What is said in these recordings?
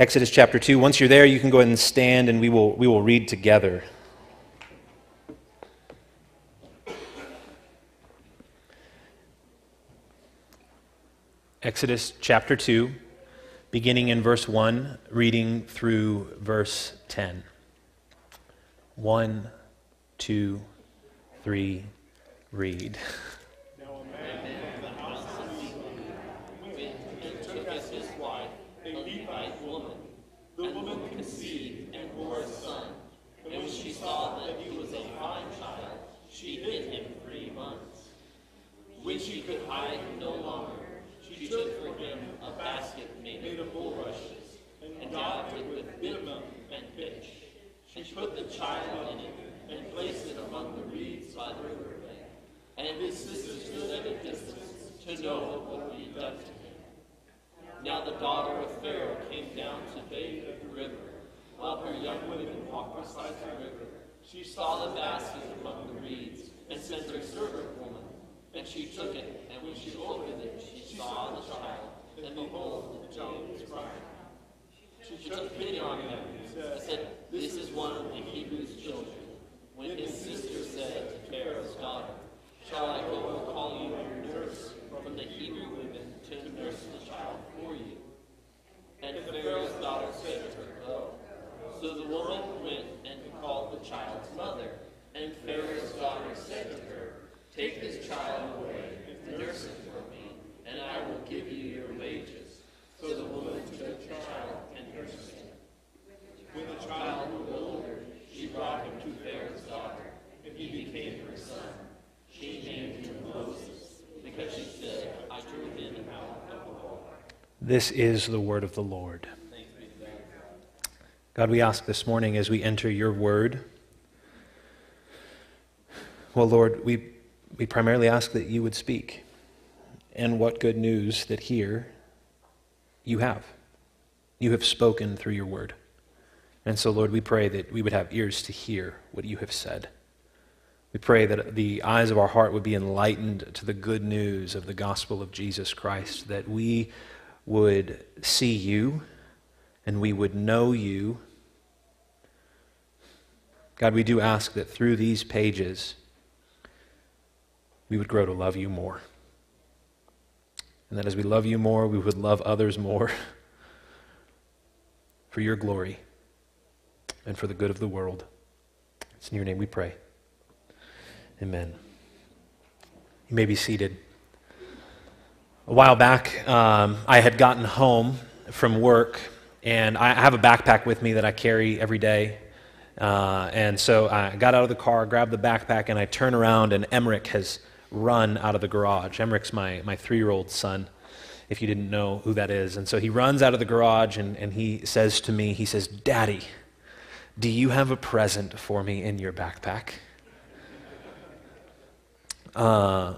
Exodus chapter 2. Once you're there, you can go ahead and stand and we will, we will read together. Exodus chapter 2, beginning in verse 1, reading through verse 10. 1, 2, 3, read. put the child in it and placed it among the reeds by the river bank. And his sister stood at a distance to know what would be done to him. Now the daughter of Pharaoh came down to bathe at the river. While her young women walked beside the river, she saw the basket among the reeds and sent her servant woman. And she took it, and when she opened it, she saw the child, and behold, the child was crying. She took pity on him and said, This is one of the Hebrews' children. When his sister said to Pharaoh's daughter, Shall I go and call you a nurse from the Hebrew women to nurse the child for you? And Pharaoh's daughter said to her, Go. So the woman went and called the child's mother. And Pharaoh's daughter said to her, Take this child away nurse it for me, and I will give you your wages. So the woman took the child when the child grew older, she brought him to Pharaoh's daughter, and he became her son. She named him Moses, because she said, I drew him out of the water. This is the word of the Lord. God, we ask this morning as we enter your word. Well, Lord, we, we primarily ask that you would speak. And what good news that here you have. You have spoken through your word. And so, Lord, we pray that we would have ears to hear what you have said. We pray that the eyes of our heart would be enlightened to the good news of the gospel of Jesus Christ, that we would see you and we would know you. God, we do ask that through these pages, we would grow to love you more. And that as we love you more, we would love others more for your glory and for the good of the world. It's in your name we pray. Amen. You may be seated. A while back, um, I had gotten home from work, and I have a backpack with me that I carry every day. Uh, and so I got out of the car, grabbed the backpack, and I turn around, and Emmerich has run out of the garage. Emmerich's my, my three year old son, if you didn't know who that is. And so he runs out of the garage, and, and he says to me, he says, Daddy, do you have a present for me in your backpack? Uh,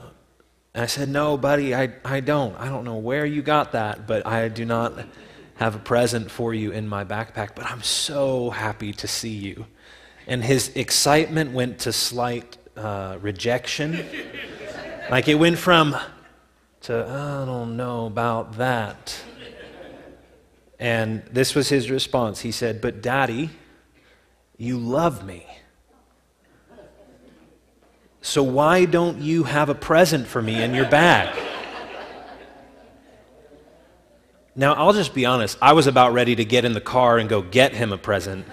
I said, No, buddy, I, I don't. I don't know where you got that, but I do not have a present for you in my backpack. But I'm so happy to see you. And his excitement went to slight uh, rejection. like it went from to, I don't know about that. And this was his response. He said, But daddy, you love me. So why don't you have a present for me in your bag? Now, I'll just be honest. I was about ready to get in the car and go get him a present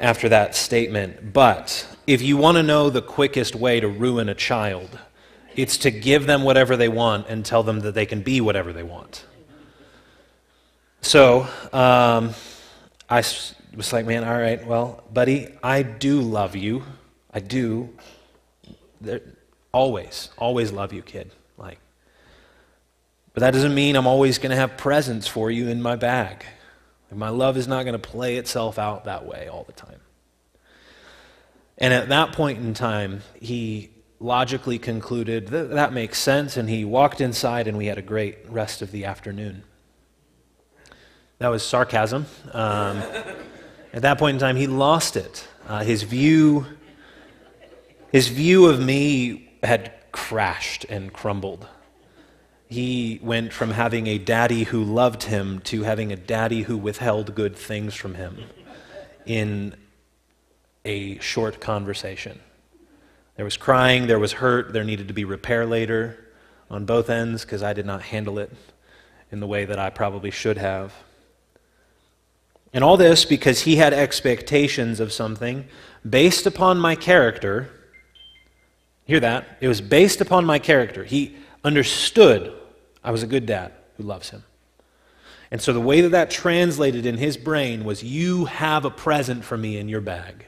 after that statement. But if you want to know the quickest way to ruin a child, it's to give them whatever they want and tell them that they can be whatever they want. So, um, I was like, man, all right, well, buddy, I do love you. I do. Always, always love you, kid. Like, but that doesn't mean I'm always going to have presents for you in my bag. Like, my love is not going to play itself out that way all the time. And at that point in time, he logically concluded that that makes sense, and he walked inside, and we had a great rest of the afternoon. That was sarcasm. Um, at that point in time, he lost it. Uh, his view, his view of me had crashed and crumbled. he went from having a daddy who loved him to having a daddy who withheld good things from him in a short conversation. There was crying, there was hurt, there needed to be repair later on both ends because I did not handle it in the way that I probably should have. And all this because he had expectations of something based upon my character. Hear that? It was based upon my character. He understood I was a good dad who loves him. And so the way that that translated in his brain was you have a present for me in your bag.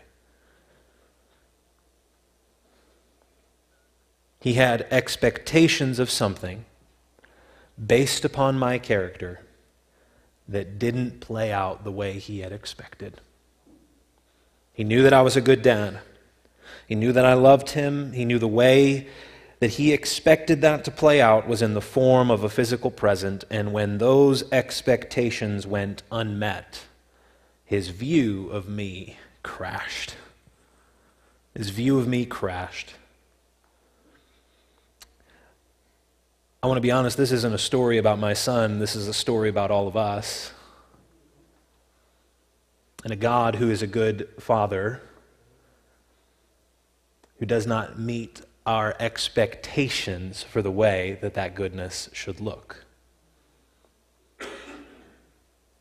He had expectations of something based upon my character that didn't play out the way he had expected. He knew that I was a good dad. He knew that I loved him. He knew the way that he expected that to play out was in the form of a physical present, and when those expectations went unmet, his view of me crashed. His view of me crashed. I want to be honest, this isn't a story about my son, this is a story about all of us. And a God who is a good father, who does not meet our expectations for the way that that goodness should look.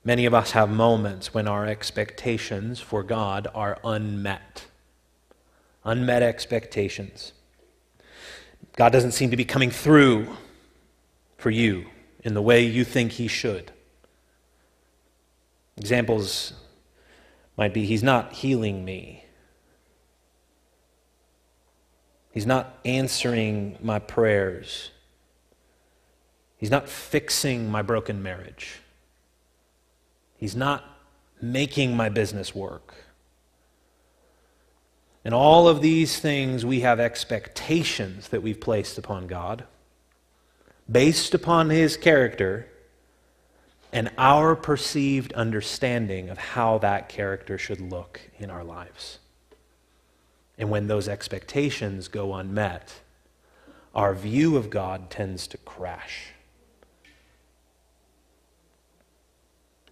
Many of us have moments when our expectations for God are unmet. Unmet expectations. God doesn't seem to be coming through for you in the way you think He should. Examples might be He's not healing me. He's not answering my prayers. He's not fixing my broken marriage. He's not making my business work. And all of these things, we have expectations that we've placed upon God based upon His character and our perceived understanding of how that character should look in our lives. And when those expectations go unmet, our view of God tends to crash.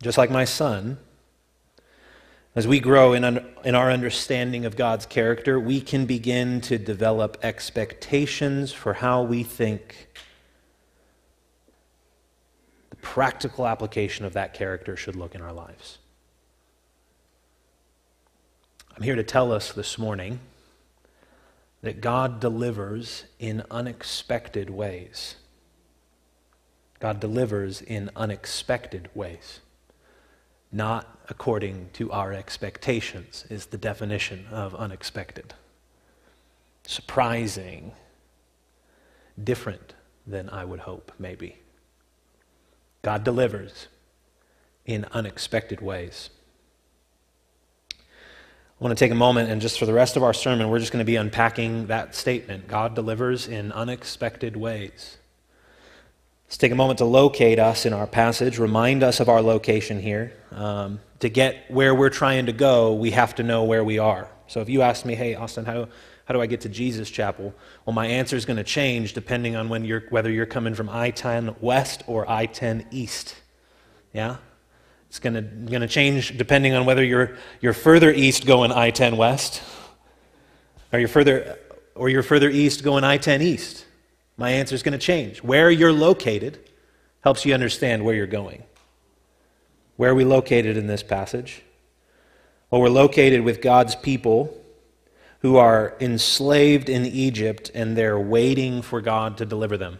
Just like my son, as we grow in, in our understanding of God's character, we can begin to develop expectations for how we think practical application of that character should look in our lives. I'm here to tell us this morning that God delivers in unexpected ways. God delivers in unexpected ways. Not according to our expectations, is the definition of unexpected. Surprising, different than I would hope, maybe. God delivers in unexpected ways. I want to take a moment and just for the rest of our sermon, we're just going to be unpacking that statement God delivers in unexpected ways. Let's take a moment to locate us in our passage, remind us of our location here. Um, to get where we're trying to go, we have to know where we are. So if you ask me, hey, Austin, how, how do I get to Jesus Chapel? Well, my answer is going to change depending on when you're, whether you're coming from I 10 West or I 10 East. Yeah? It's going to change depending on whether you're, you're further east going I 10 west or you're further, or you're further east going I 10 east. My answer is going to change. Where you're located helps you understand where you're going. Where are we located in this passage? Well, we're located with God's people who are enslaved in Egypt and they're waiting for God to deliver them.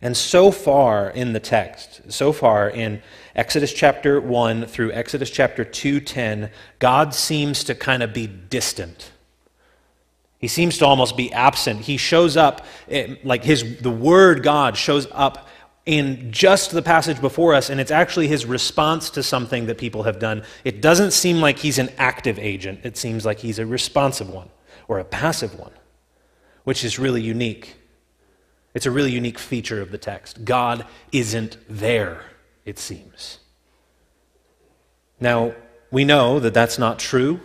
And so far in the text, so far in Exodus chapter 1 through Exodus chapter 2:10, God seems to kind of be distant. He seems to almost be absent. He shows up eh, like his the word God shows up in just the passage before us and it's actually his response to something that people have done. It doesn't seem like he's an active agent. It seems like he's a responsive one or a passive one, which is really unique. It's a really unique feature of the text. God isn't there, it seems. Now, we know that that's not true.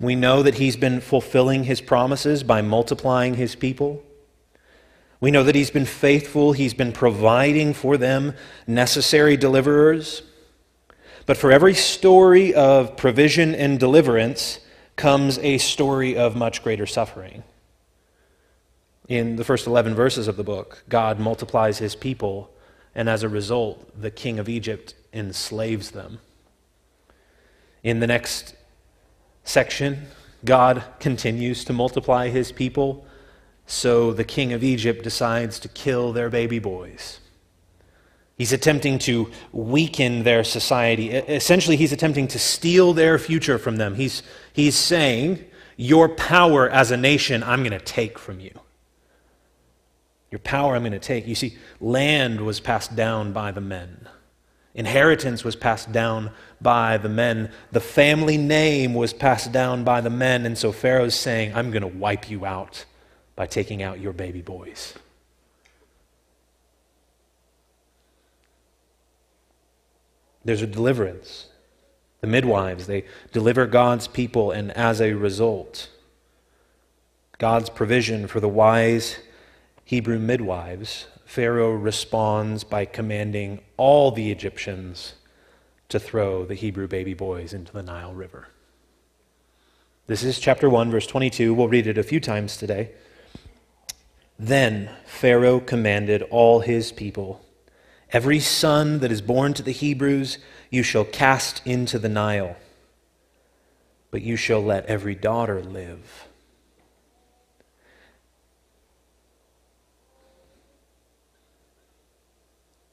We know that he's been fulfilling his promises by multiplying his people. We know that He's been faithful, He's been providing for them necessary deliverers. But for every story of provision and deliverance comes a story of much greater suffering. In the first 11 verses of the book, God multiplies His people, and as a result, the king of Egypt enslaves them. In the next section, God continues to multiply his people, so the king of Egypt decides to kill their baby boys. He's attempting to weaken their society. Essentially, he's attempting to steal their future from them. He's, he's saying, Your power as a nation, I'm going to take from you. Your power, I'm going to take. You see, land was passed down by the men. Inheritance was passed down by the men. The family name was passed down by the men. And so Pharaoh's saying, I'm going to wipe you out by taking out your baby boys. There's a deliverance. The midwives, they deliver God's people, and as a result, God's provision for the wise Hebrew midwives Pharaoh responds by commanding all the Egyptians to throw the Hebrew baby boys into the Nile River. This is chapter 1, verse 22. We'll read it a few times today. Then Pharaoh commanded all his people Every son that is born to the Hebrews you shall cast into the Nile, but you shall let every daughter live.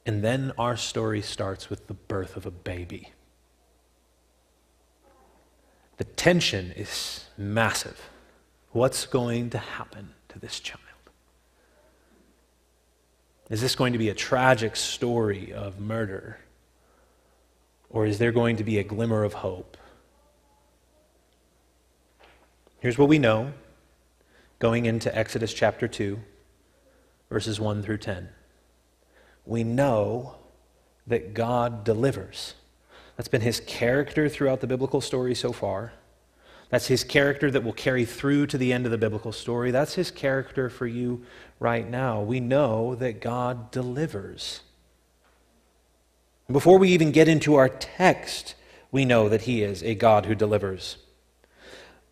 And then our story starts with the birth of a baby. The tension is massive. What's going to happen to this child? Is this going to be a tragic story of murder? Or is there going to be a glimmer of hope? Here's what we know going into Exodus chapter 2, verses 1 through 10 we know that God delivers. That's been his character throughout the biblical story so far. That's his character that will carry through to the end of the biblical story. That's his character for you right now. We know that God delivers. Before we even get into our text, we know that he is a God who delivers.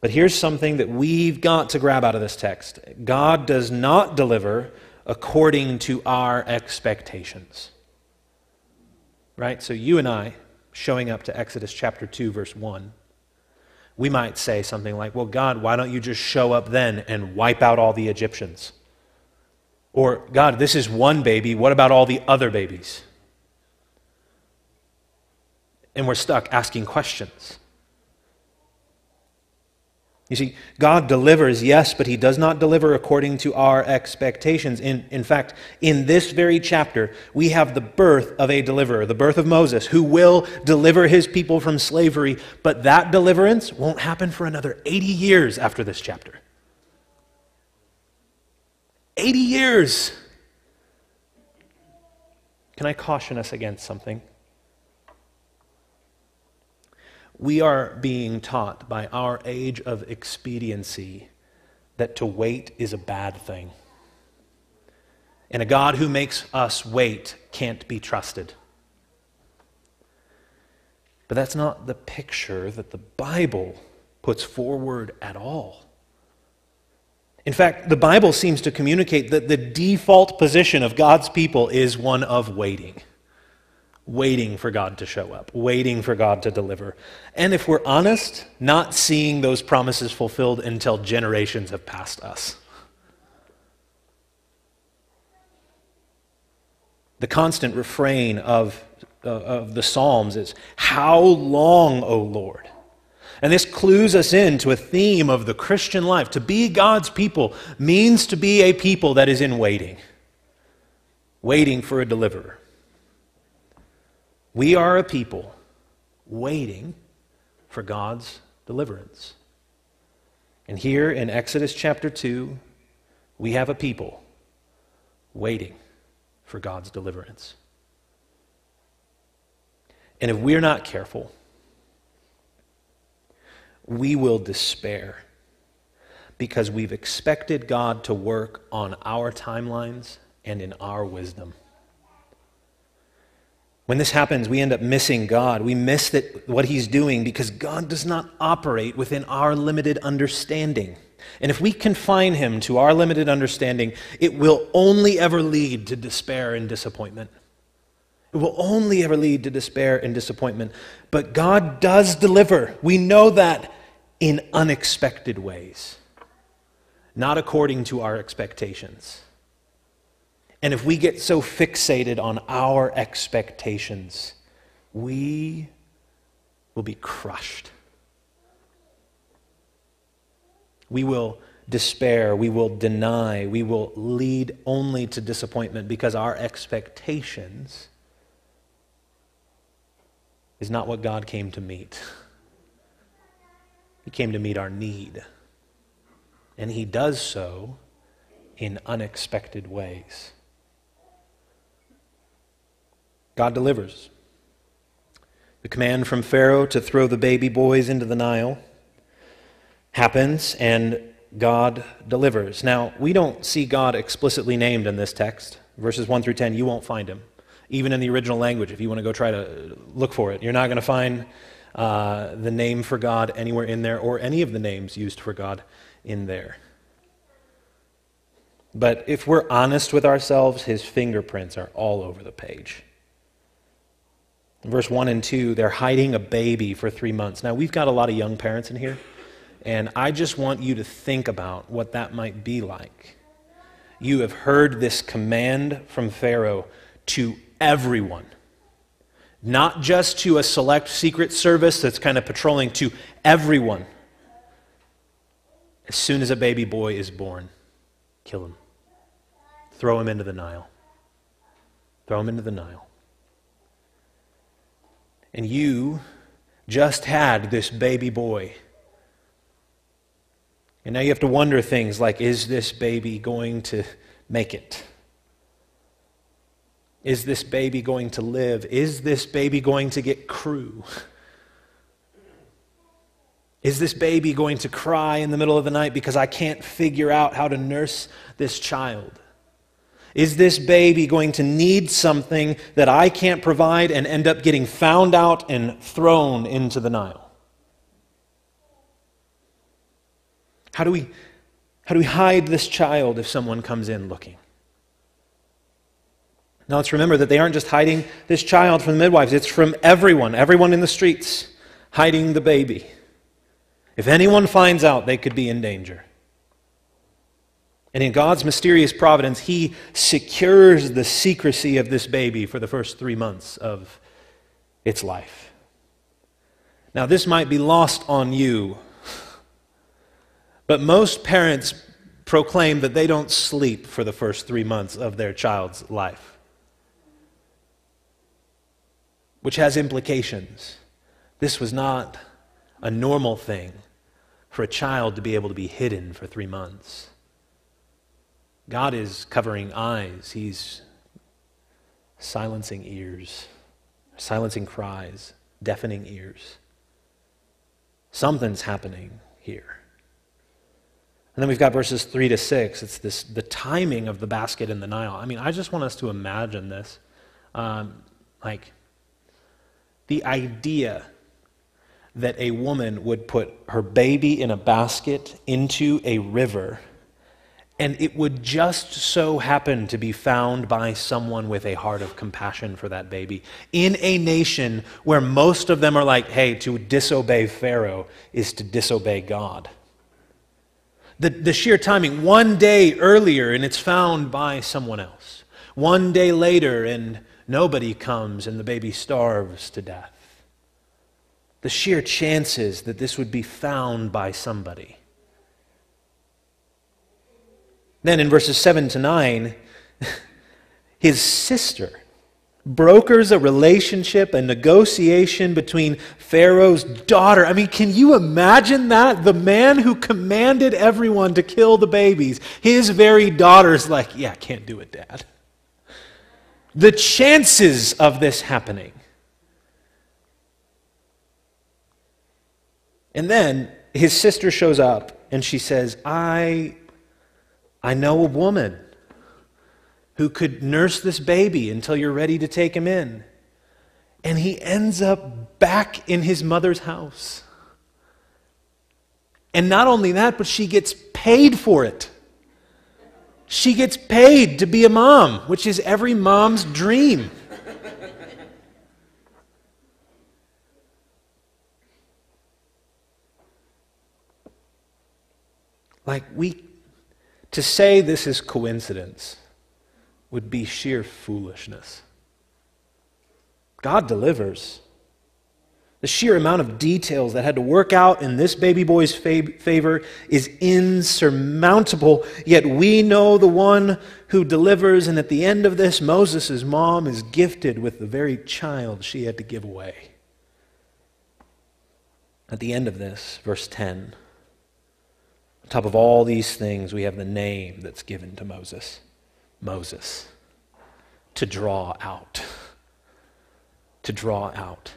But here's something that we've got to grab out of this text God does not deliver according to our expectations. Right? So you and I, showing up to Exodus chapter 2, verse 1, we might say something like, Well, God, why don't you just show up then and wipe out all the Egyptians? Or, God, this is one baby. What about all the other babies? And we're stuck asking questions. You see, God delivers, yes, but He does not deliver according to our expectations. In, in fact, in this very chapter, we have the birth of a deliverer, the birth of Moses, who will deliver his people from slavery, but that deliverance won't happen for another 80 years after this chapter. 80 years! Can I caution us against something? We are being taught by our age of expediency that to wait is a bad thing. And a God who makes us wait can't be trusted. But that's not the picture that the Bible puts forward at all. In fact, the Bible seems to communicate that the default position of God's people is one of waiting waiting for God to show up, waiting for God to deliver. And if we're honest, not seeing those promises fulfilled until generations have passed us. The constant refrain of, uh, of the Psalms is, How long, O Lord? And this clues us into a theme of the Christian life. To be God's people means to be a people that is in waiting, waiting for a deliverer. We are a people waiting for God's deliverance. And here in Exodus chapter 2, we have a people waiting for God's deliverance. And if we're not careful, we will despair because we've expected God to work on our timelines and in our wisdom. When this happens, we end up missing God. We miss that, what He's doing because God does not operate within our limited understanding. And if we confine Him to our limited understanding, it will only ever lead to despair and disappointment. It will only ever lead to despair and disappointment. But God does deliver. We know that in unexpected ways, not according to our expectations. And if we get so fixated on our expectations, we will be crushed. We will despair. We will deny. We will lead only to disappointment because our expectations is not what God came to meet. He came to meet our need. And He does so in unexpected ways. God delivers. The command from Pharaoh to throw the baby boys into the Nile happens, and God delivers. Now, we don't see God explicitly named in this text. Verses 1 through 10, you won't find him. Even in the original language, if you want to go try to look for it, you're not going to find uh, the name for God anywhere in there or any of the names used for God in there. But if we're honest with ourselves, his fingerprints are all over the page. In verse 1 and 2, they're hiding a baby for three months. Now, we've got a lot of young parents in here, and I just want you to think about what that might be like. You have heard this command from Pharaoh to everyone, not just to a select secret service that's kind of patrolling, to everyone. As soon as a baby boy is born, kill him. Throw him into the Nile. Throw him into the Nile. And you just had this baby boy. And now you have to wonder things like is this baby going to make it? Is this baby going to live? Is this baby going to get crew? Is this baby going to cry in the middle of the night because I can't figure out how to nurse this child? Is this baby going to need something that I can't provide and end up getting found out and thrown into the Nile? How do we, how do we hide this child if someone comes in looking? Now let's remember that they aren't just hiding this child from the midwives, it's from everyone, everyone in the streets, hiding the baby. If anyone finds out, they could be in danger. And in God's mysterious providence, He secures the secrecy of this baby for the first three months of its life. Now, this might be lost on you, but most parents proclaim that they don't sleep for the first three months of their child's life, which has implications. This was not a normal thing for a child to be able to be hidden for three months. God is covering eyes, He's silencing ears, silencing cries, deafening ears. Something's happening here. And then we've got verses 3 to 6. It's this, the timing of the basket in the Nile. I mean, I just want us to imagine this. Um, like, the idea that a woman would put her baby in a basket into a river and it would just so happen to be found by someone with a heart of compassion for that baby in a nation where most of them are like, hey, to disobey Pharaoh is to disobey God. The, the sheer timing, one day earlier, and it's found by someone else. One day later, and nobody comes, and the baby starves to death. The sheer chances that this would be found by somebody. Then in verses 7 to 9, his sister brokers a relationship, a negotiation between Pharaoh's daughter. I mean, can you imagine that? The man who commanded everyone to kill the babies, his very daughter's like, yeah, I can't do it, Dad. The chances of this happening. And then his sister shows up and she says, I, I know a woman who could nurse this baby until you're ready to take him in. And he ends up back in his mother's house. And not only that, but she gets paid for it. She gets paid to be a mom, which is every mom's dream. like, we, to say this is coincidence would be sheer foolishness. God delivers. The sheer amount of details that had to work out in this baby boy's favor is insurmountable, yet we know the one who delivers, and at the end of this, Moses' mom is gifted with the very child she had to give away. At the end of this, verse 10, on top of all these things, we have the name that's given to Moses Moses, to draw out. To draw out.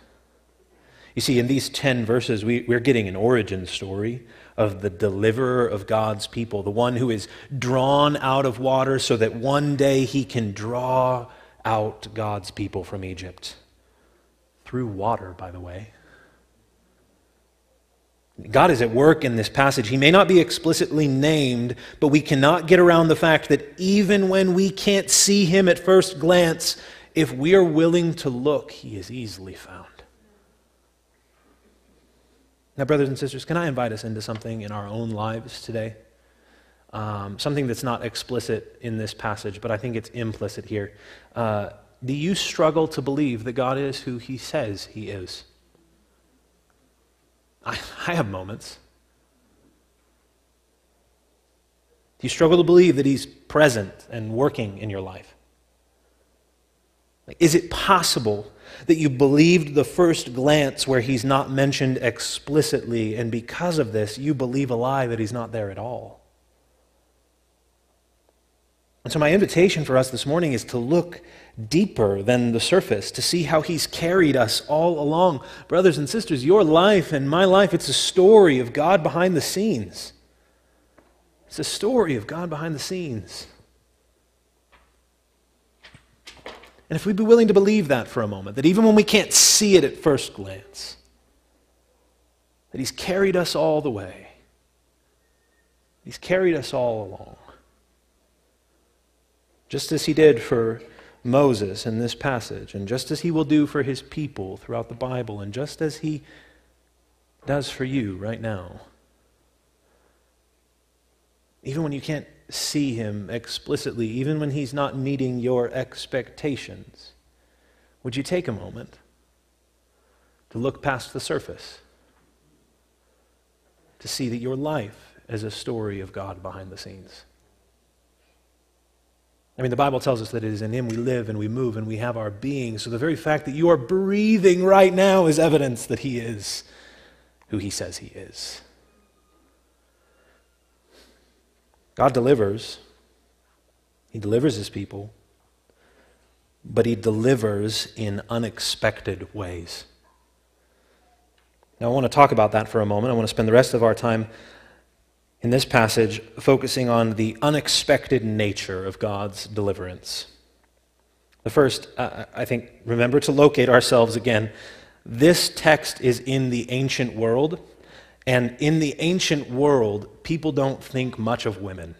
You see, in these 10 verses, we, we're getting an origin story of the deliverer of God's people, the one who is drawn out of water so that one day he can draw out God's people from Egypt. Through water, by the way. God is at work in this passage. He may not be explicitly named, but we cannot get around the fact that even when we can't see him at first glance, if we are willing to look, he is easily found. Now, brothers and sisters, can I invite us into something in our own lives today? Um, something that's not explicit in this passage, but I think it's implicit here. Uh, do you struggle to believe that God is who He says He is? I, I have moments. Do you struggle to believe that He's present and working in your life? Like, is it possible that you believed the first glance where he's not mentioned explicitly, and because of this, you believe a lie that he's not there at all. And so, my invitation for us this morning is to look deeper than the surface, to see how he's carried us all along. Brothers and sisters, your life and my life, it's a story of God behind the scenes. It's a story of God behind the scenes. And if we'd be willing to believe that for a moment, that even when we can't see it at first glance, that He's carried us all the way, He's carried us all along. Just as He did for Moses in this passage, and just as He will do for His people throughout the Bible, and just as He does for you right now. Even when you can't see him explicitly, even when he's not meeting your expectations, would you take a moment to look past the surface, to see that your life is a story of God behind the scenes? I mean, the Bible tells us that it is in Him we live and we move and we have our being. So the very fact that you are breathing right now is evidence that He is who He says He is. God delivers. He delivers his people, but he delivers in unexpected ways. Now, I want to talk about that for a moment. I want to spend the rest of our time in this passage focusing on the unexpected nature of God's deliverance. The first, uh, I think, remember to locate ourselves again. This text is in the ancient world. And in the ancient world, people don't think much of women.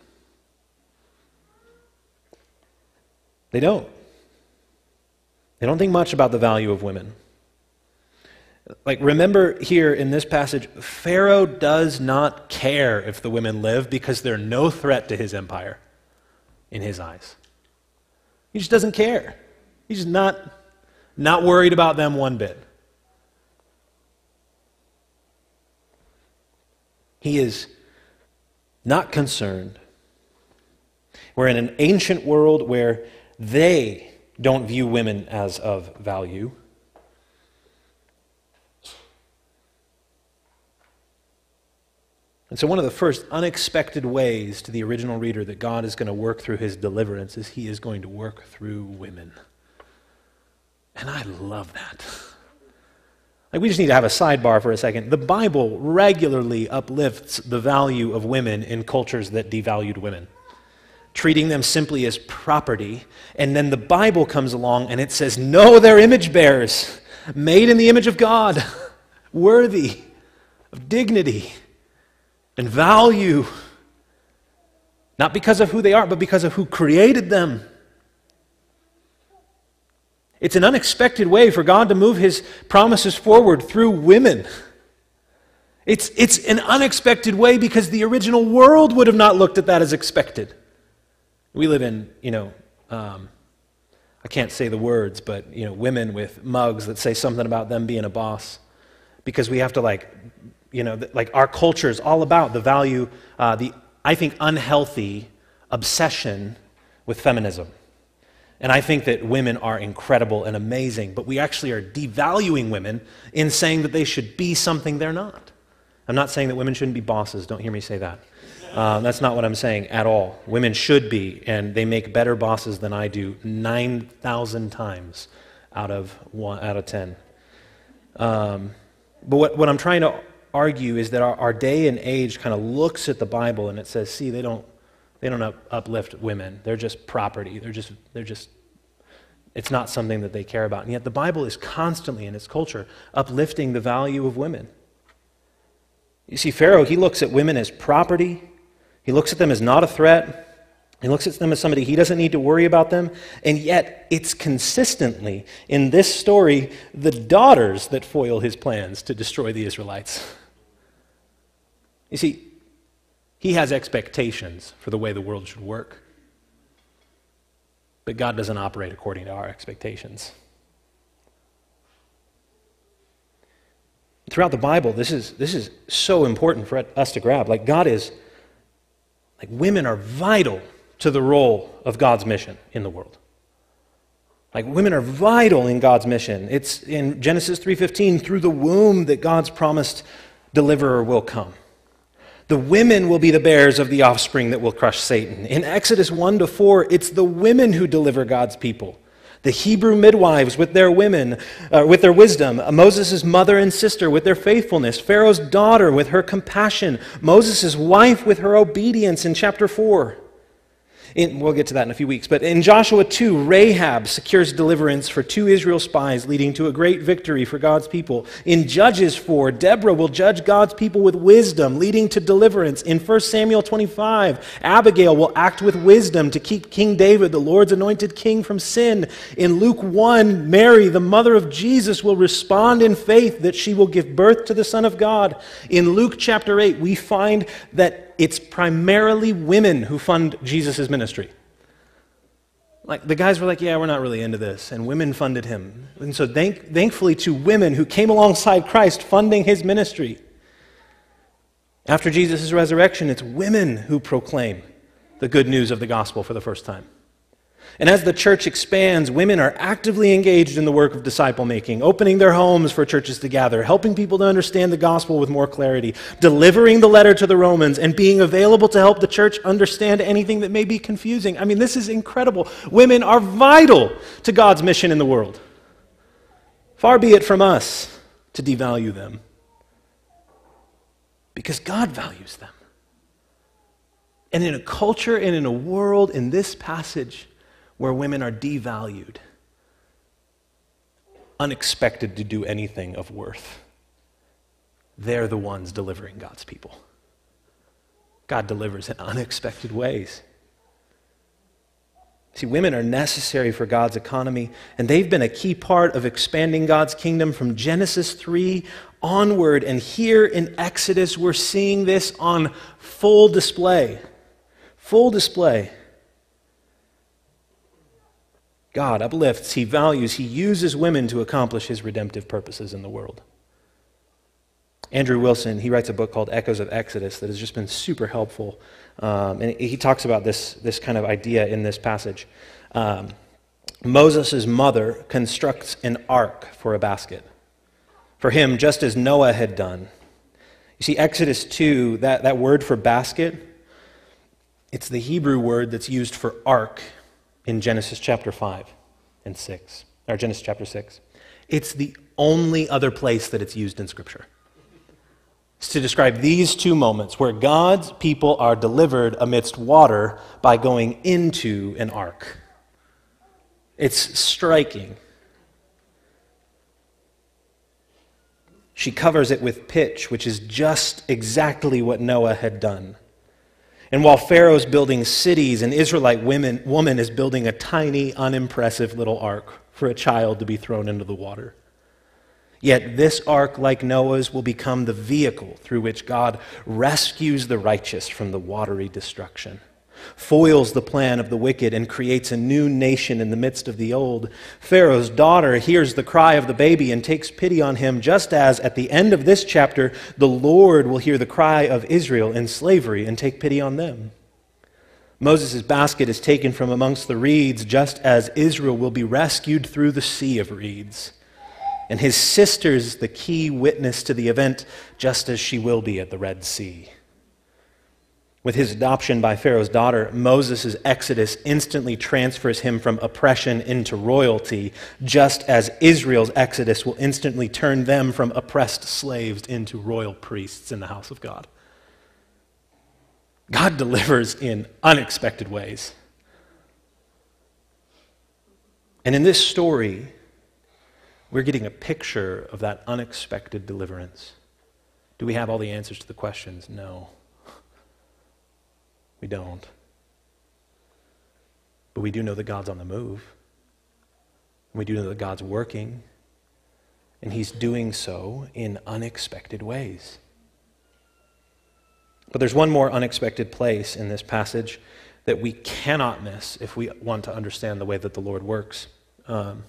They don't. They don't think much about the value of women. Like, remember here in this passage, Pharaoh does not care if the women live because they're no threat to his empire in his eyes. He just doesn't care. He's just not, not worried about them one bit. He is not concerned. We're in an ancient world where they don't view women as of value. And so, one of the first unexpected ways to the original reader that God is going to work through his deliverance is he is going to work through women. And I love that. Like, we just need to have a sidebar for a second. The Bible regularly uplifts the value of women in cultures that devalued women, treating them simply as property. And then the Bible comes along and it says, No, they're image bearers, made in the image of God, worthy of dignity and value. Not because of who they are, but because of who created them. It's an unexpected way for God to move his promises forward through women. It's, it's an unexpected way because the original world would have not looked at that as expected. We live in, you know, um, I can't say the words, but, you know, women with mugs that say something about them being a boss. Because we have to, like, you know, like our culture is all about the value, uh, the, I think, unhealthy obsession with feminism. And I think that women are incredible and amazing, but we actually are devaluing women in saying that they should be something they're not. I'm not saying that women shouldn't be bosses. Don't hear me say that. Uh, that's not what I'm saying at all. Women should be, and they make better bosses than I do 9,000 times out of, one, out of 10. Um, but what, what I'm trying to argue is that our, our day and age kind of looks at the Bible and it says, see, they don't, they don't up, uplift women. They're just property. They're just, they're just, it's not something that they care about. And yet the Bible is constantly in its culture uplifting the value of women. You see, Pharaoh, he looks at women as property, he looks at them as not a threat. He looks at them as somebody he doesn't need to worry about them. And yet, it's consistently in this story the daughters that foil his plans to destroy the Israelites. You see, he has expectations for the way the world should work. But God doesn't operate according to our expectations. Throughout the Bible, this is, this is so important for us to grab. Like, God is, like, women are vital to the role of God's mission in the world. Like women are vital in God's mission. It's in Genesis 3:15 through the womb that God's promised deliverer will come. The women will be the bearers of the offspring that will crush Satan. In Exodus 1 to 4, it's the women who deliver God's people. The Hebrew midwives with their women, uh, with their wisdom, Moses' mother and sister with their faithfulness, Pharaoh's daughter with her compassion, Moses' wife with her obedience in chapter 4. In, we'll get to that in a few weeks. But in Joshua 2, Rahab secures deliverance for two Israel spies, leading to a great victory for God's people. In Judges 4, Deborah will judge God's people with wisdom, leading to deliverance. In 1 Samuel 25, Abigail will act with wisdom to keep King David, the Lord's anointed king, from sin. In Luke 1, Mary, the mother of Jesus, will respond in faith that she will give birth to the Son of God. In Luke chapter 8, we find that it's primarily women who fund Jesus' ministry. Like the guys were like, yeah, we're not really into this, and women funded him. And so, thank, thankfully, to women who came alongside Christ funding his ministry. After Jesus' resurrection, it's women who proclaim the good news of the gospel for the first time. And as the church expands, women are actively engaged in the work of disciple making, opening their homes for churches to gather, helping people to understand the gospel with more clarity, delivering the letter to the Romans, and being available to help the church understand anything that may be confusing. I mean, this is incredible. Women are vital to God's mission in the world. Far be it from us to devalue them, because God values them. And in a culture and in a world in this passage, where women are devalued, unexpected to do anything of worth. They're the ones delivering God's people. God delivers in unexpected ways. See, women are necessary for God's economy, and they've been a key part of expanding God's kingdom from Genesis 3 onward. And here in Exodus, we're seeing this on full display. Full display. God uplifts, He values, He uses women to accomplish His redemptive purposes in the world. Andrew Wilson, he writes a book called Echoes of Exodus that has just been super helpful. Um, and he talks about this, this kind of idea in this passage. Um, Moses' mother constructs an ark for a basket. For him, just as Noah had done. You see, Exodus 2, that, that word for basket, it's the Hebrew word that's used for ark in Genesis chapter 5 and 6, or Genesis chapter 6. It's the only other place that it's used in Scripture. It's to describe these two moments where God's people are delivered amidst water by going into an ark. It's striking. She covers it with pitch, which is just exactly what Noah had done. And while Pharaoh's building cities, an Israelite women, woman is building a tiny, unimpressive little ark for a child to be thrown into the water. Yet this ark, like Noah's, will become the vehicle through which God rescues the righteous from the watery destruction foils the plan of the wicked, and creates a new nation in the midst of the old. Pharaoh's daughter hears the cry of the baby and takes pity on him, just as at the end of this chapter, the Lord will hear the cry of Israel in slavery and take pity on them. Moses' basket is taken from amongst the reeds, just as Israel will be rescued through the sea of reeds. And his sister's the key witness to the event, just as she will be at the Red Sea. With his adoption by Pharaoh's daughter, Moses' exodus instantly transfers him from oppression into royalty, just as Israel's exodus will instantly turn them from oppressed slaves into royal priests in the house of God. God delivers in unexpected ways. And in this story, we're getting a picture of that unexpected deliverance. Do we have all the answers to the questions? No. We don't. But we do know that God's on the move. We do know that God's working, and He's doing so in unexpected ways. But there's one more unexpected place in this passage that we cannot miss if we want to understand the way that the Lord works. Um,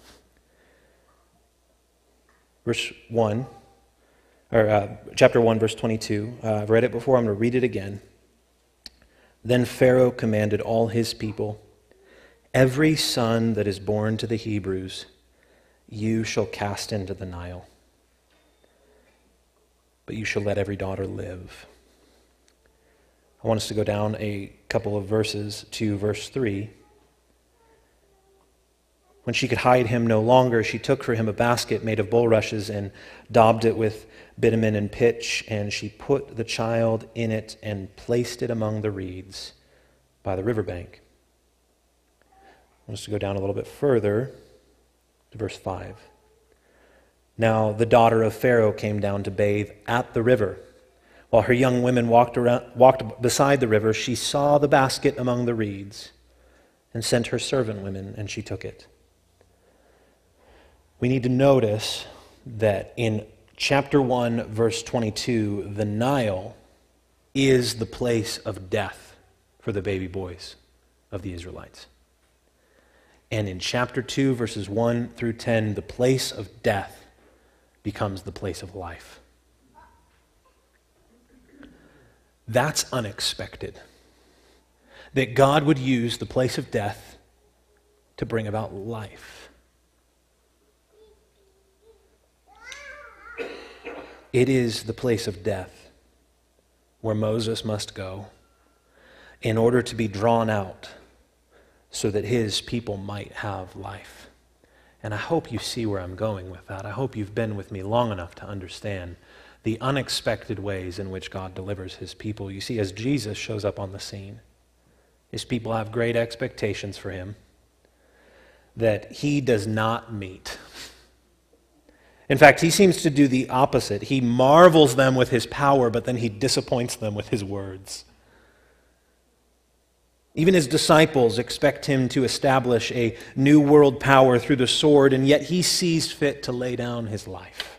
verse 1, or uh, chapter 1, verse 22. Uh, I've read it before, I'm going to read it again. Then Pharaoh commanded all his people Every son that is born to the Hebrews, you shall cast into the Nile, but you shall let every daughter live. I want us to go down a couple of verses to verse 3. When she could hide him no longer, she took for him a basket made of bulrushes and daubed it with bitumen and pitch, and she put the child in it and placed it among the reeds by the riverbank. I want us to go down a little bit further to verse 5. Now the daughter of Pharaoh came down to bathe at the river. While her young women walked, around, walked beside the river, she saw the basket among the reeds and sent her servant women, and she took it. We need to notice that in chapter 1, verse 22, the Nile is the place of death for the baby boys of the Israelites. And in chapter 2, verses 1 through 10, the place of death becomes the place of life. That's unexpected. That God would use the place of death to bring about life. It is the place of death where Moses must go in order to be drawn out so that his people might have life. And I hope you see where I'm going with that. I hope you've been with me long enough to understand the unexpected ways in which God delivers his people. You see, as Jesus shows up on the scene, his people have great expectations for him that he does not meet. In fact, he seems to do the opposite. He marvels them with his power, but then he disappoints them with his words. Even his disciples expect him to establish a new world power through the sword, and yet he sees fit to lay down his life.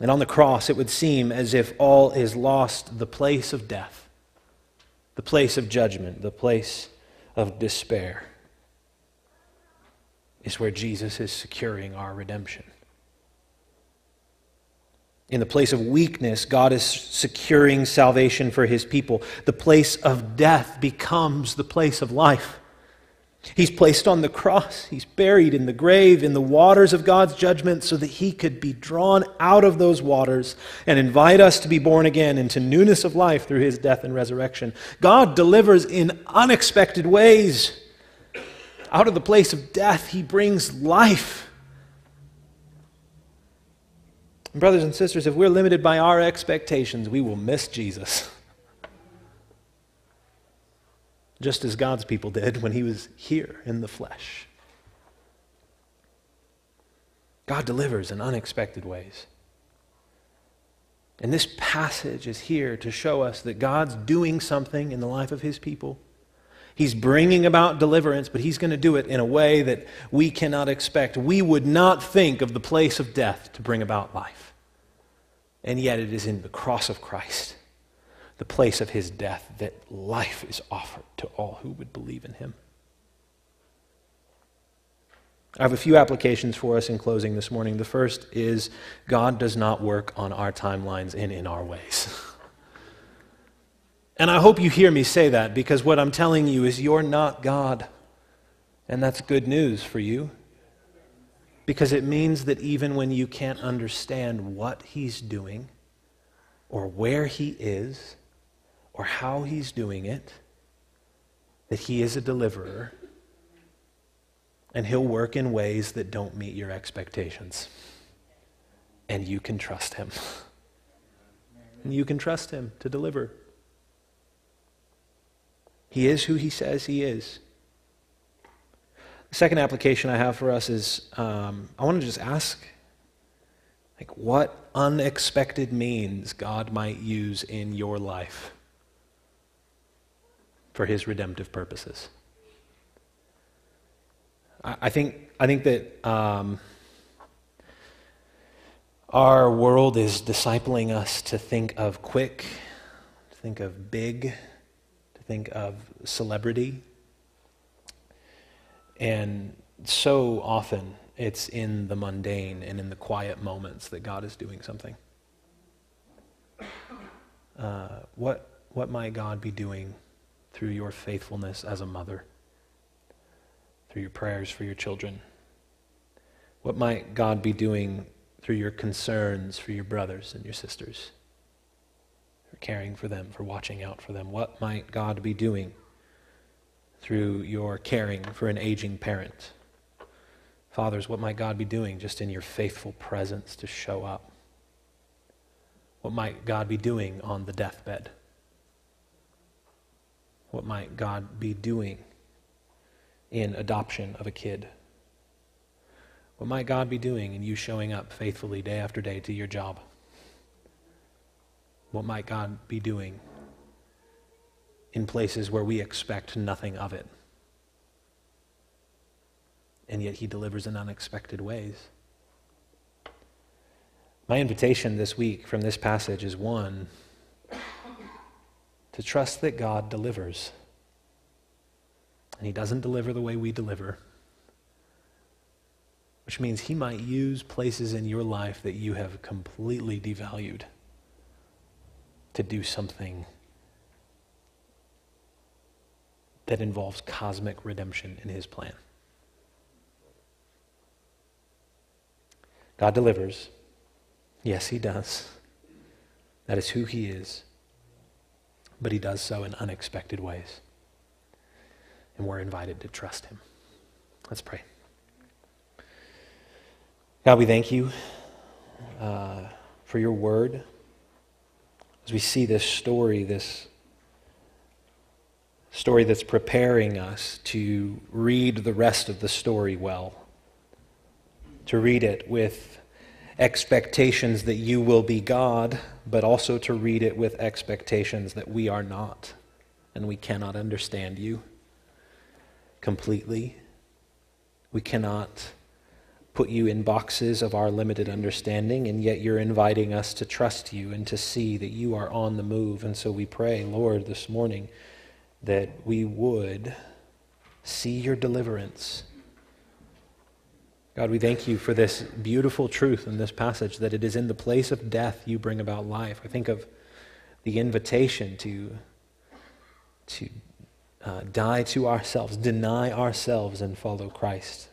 And on the cross, it would seem as if all is lost the place of death, the place of judgment, the place of despair is where Jesus is securing our redemption. In the place of weakness, God is securing salvation for his people. The place of death becomes the place of life. He's placed on the cross. He's buried in the grave, in the waters of God's judgment, so that he could be drawn out of those waters and invite us to be born again into newness of life through his death and resurrection. God delivers in unexpected ways. Out of the place of death, he brings life. And brothers and sisters, if we're limited by our expectations, we will miss Jesus. Just as God's people did when he was here in the flesh. God delivers in unexpected ways. And this passage is here to show us that God's doing something in the life of his people. He's bringing about deliverance, but he's going to do it in a way that we cannot expect. We would not think of the place of death to bring about life. And yet it is in the cross of Christ, the place of his death, that life is offered to all who would believe in him. I have a few applications for us in closing this morning. The first is God does not work on our timelines and in our ways. and I hope you hear me say that because what I'm telling you is you're not God. And that's good news for you. Because it means that even when you can't understand what He's doing, or where He is, or how He's doing it, that He is a deliverer and He'll work in ways that don't meet your expectations. And you can trust Him. And you can trust Him to deliver. He is who He says He is. The second application I have for us is um, I want to just ask, like, what unexpected means God might use in your life for His redemptive purposes. I think, I think that um, our world is discipling us to think of quick, to think of big, think of celebrity. And so often it's in the mundane and in the quiet moments that God is doing something. Uh, what, what might God be doing through your faithfulness as a mother? through your prayers for your children? What might God be doing through your concerns for your brothers and your sisters? For caring for them, for watching out for them? What might God be doing through your caring for an aging parent? Fathers, what might God be doing just in your faithful presence to show up? What might God be doing on the deathbed? What might God be doing in adoption of a kid? What might God be doing in you showing up faithfully day after day to your job? What might God be doing in places where we expect nothing of it? And yet he delivers in unexpected ways. My invitation this week from this passage is one to trust that God delivers and he doesn't deliver the way we deliver. Which means he might use places in your life that you have completely devalued to do something that involves cosmic redemption in his plan. God delivers. Yes, he does. That is who he is. But he does so in unexpected ways and we're invited to trust him. Let's pray. God, we thank you uh, for your word. As we see this story, this story that's preparing us to read the rest of the story well, to read it with expectations that you will be God, but also to read it with expectations that we are not and we cannot understand you completely. We cannot put you in boxes of our limited understanding, and yet you're inviting us to trust you and to see that you are on the move. And so we pray, Lord, this morning that we would see your deliverance. God, we thank you for this beautiful truth in this passage that it is in the place of death you bring about life. I think of the invitation to, to uh, die to ourselves, deny ourselves, and follow Christ.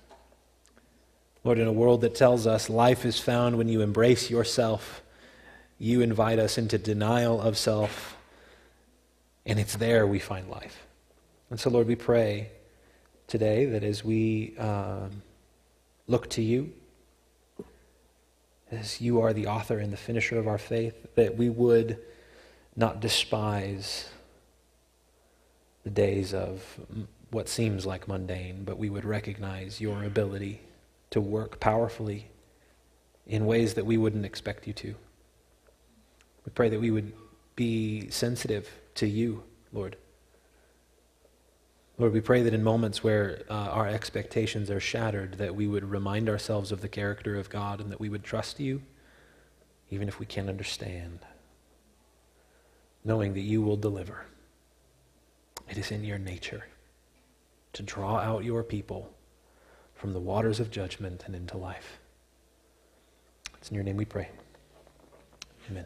Lord, in a world that tells us life is found when you embrace yourself, you invite us into denial of self, and it's there we find life. And so, Lord, we pray today that as we um, look to you, as you are the author and the finisher of our faith, that we would not despise the days of what seems like mundane, but we would recognize your ability to work powerfully in ways that we wouldn't expect you to. We pray that we would be sensitive to you, Lord. Lord, we pray that in moments where uh, our expectations are shattered, that we would remind ourselves of the character of God and that we would trust you, even if we can't understand, knowing that you will deliver. It is in your nature to draw out your people from the waters of judgment and into life. It's in your name we pray. Amen.